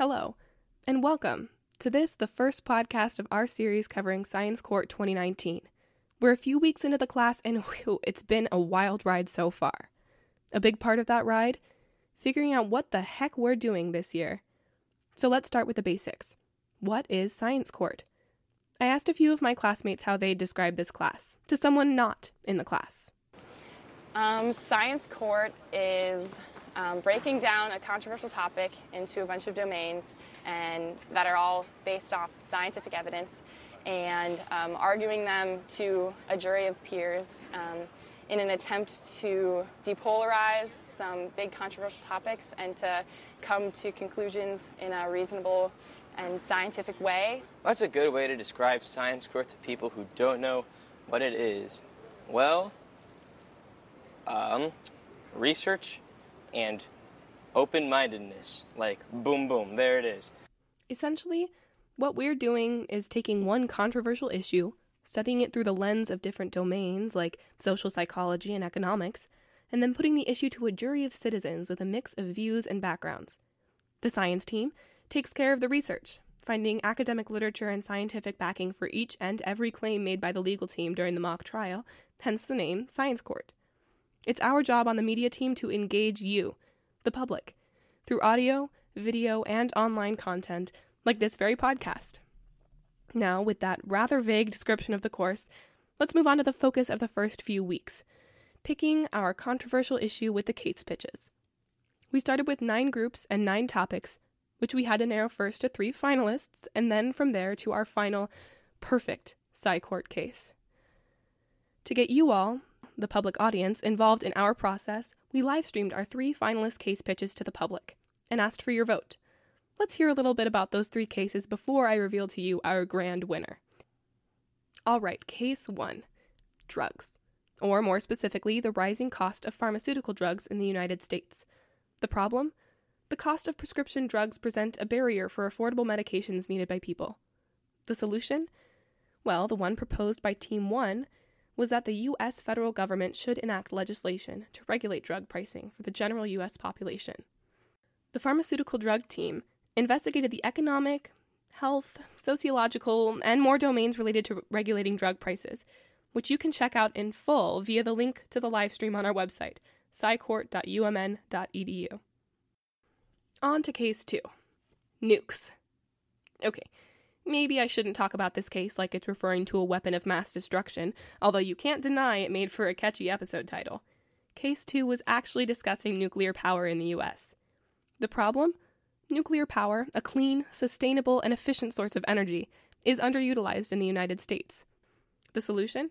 Hello, and welcome to this, the first podcast of our series covering Science Court 2019. We're a few weeks into the class, and whew, it's been a wild ride so far. A big part of that ride? Figuring out what the heck we're doing this year. So let's start with the basics. What is Science Court? I asked a few of my classmates how they describe this class to someone not in the class. Um, Science Court is um, breaking down a controversial topic into a bunch of domains and that are all based off scientific evidence and um, arguing them to a jury of peers um, in an attempt to depolarize some big controversial topics and to come to conclusions in a reasonable and scientific way. That's a good way to describe science court to people who don't know what it is. Well, um, research and open mindedness. Like, boom, boom, there it is. Essentially, what we're doing is taking one controversial issue, studying it through the lens of different domains like social psychology and economics, and then putting the issue to a jury of citizens with a mix of views and backgrounds. The science team takes care of the research, finding academic literature and scientific backing for each and every claim made by the legal team during the mock trial, hence the name Science Court. It's our job on the media team to engage you, the public, through audio, video, and online content like this very podcast. Now, with that rather vague description of the course, let's move on to the focus of the first few weeks picking our controversial issue with the case pitches. We started with nine groups and nine topics, which we had to narrow first to three finalists, and then from there to our final perfect Sci Court case. To get you all, the public audience, involved in our process, we live streamed our three finalist case pitches to the public and asked for your vote. Let's hear a little bit about those three cases before I reveal to you our grand winner. All right, case one drugs, or more specifically, the rising cost of pharmaceutical drugs in the United States. The problem? The cost of prescription drugs present a barrier for affordable medications needed by people. The solution? Well, the one proposed by Team 1 was that the U.S. federal government should enact legislation to regulate drug pricing for the general U.S. population. The pharmaceutical drug team investigated the economic, health, sociological, and more domains related to regulating drug prices, which you can check out in full via the link to the live stream on our website, scicourt.umn.edu. On to case two nukes. Okay, Maybe I shouldn't talk about this case like it's referring to a weapon of mass destruction, although you can't deny it made for a catchy episode title. Case 2 was actually discussing nuclear power in the US. The problem? Nuclear power, a clean, sustainable, and efficient source of energy, is underutilized in the United States. The solution?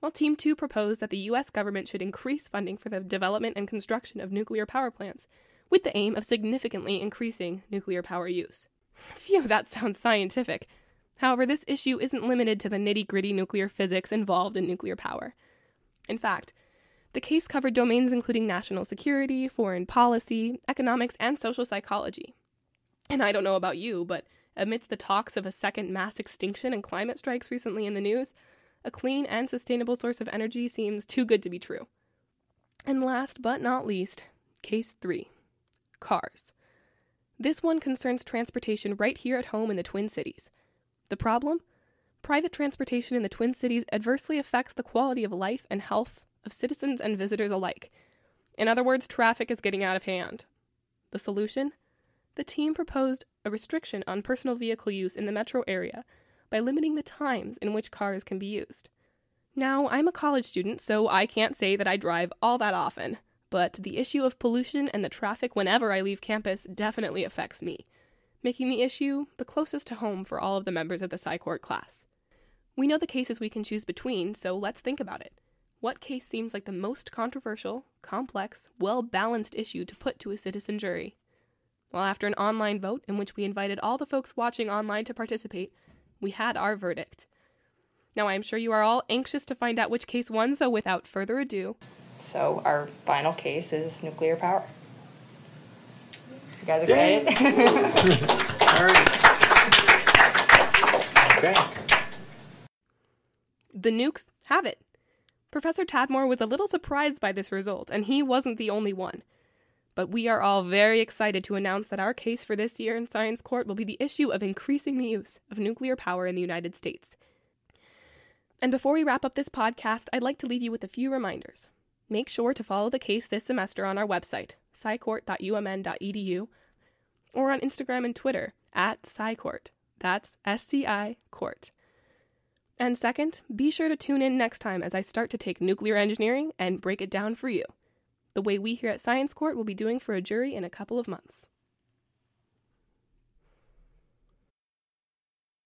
Well, Team 2 proposed that the US government should increase funding for the development and construction of nuclear power plants, with the aim of significantly increasing nuclear power use. Phew, that sounds scientific. However, this issue isn't limited to the nitty gritty nuclear physics involved in nuclear power. In fact, the case covered domains including national security, foreign policy, economics, and social psychology. And I don't know about you, but amidst the talks of a second mass extinction and climate strikes recently in the news, a clean and sustainable source of energy seems too good to be true. And last but not least, case three cars. This one concerns transportation right here at home in the Twin Cities. The problem? Private transportation in the Twin Cities adversely affects the quality of life and health of citizens and visitors alike. In other words, traffic is getting out of hand. The solution? The team proposed a restriction on personal vehicle use in the metro area by limiting the times in which cars can be used. Now, I'm a college student, so I can't say that I drive all that often but the issue of pollution and the traffic whenever I leave campus definitely affects me, making the issue the closest to home for all of the members of the SciCourt class. We know the cases we can choose between, so let's think about it. What case seems like the most controversial, complex, well balanced issue to put to a citizen jury? Well, after an online vote in which we invited all the folks watching online to participate, we had our verdict. Now, I am sure you are all anxious to find out which case won, so without further ado, so our final case is nuclear power. You guys excited? okay. The nukes have it. Professor Tadmore was a little surprised by this result, and he wasn't the only one. but we are all very excited to announce that our case for this year in Science Court will be the issue of increasing the use of nuclear power in the United States. And before we wrap up this podcast, I'd like to leave you with a few reminders. Make sure to follow the case this semester on our website, scicourt.umn.edu, or on Instagram and Twitter at scicourt. That's S C I Court. And second, be sure to tune in next time as I start to take nuclear engineering and break it down for you, the way we here at Science Court will be doing for a jury in a couple of months.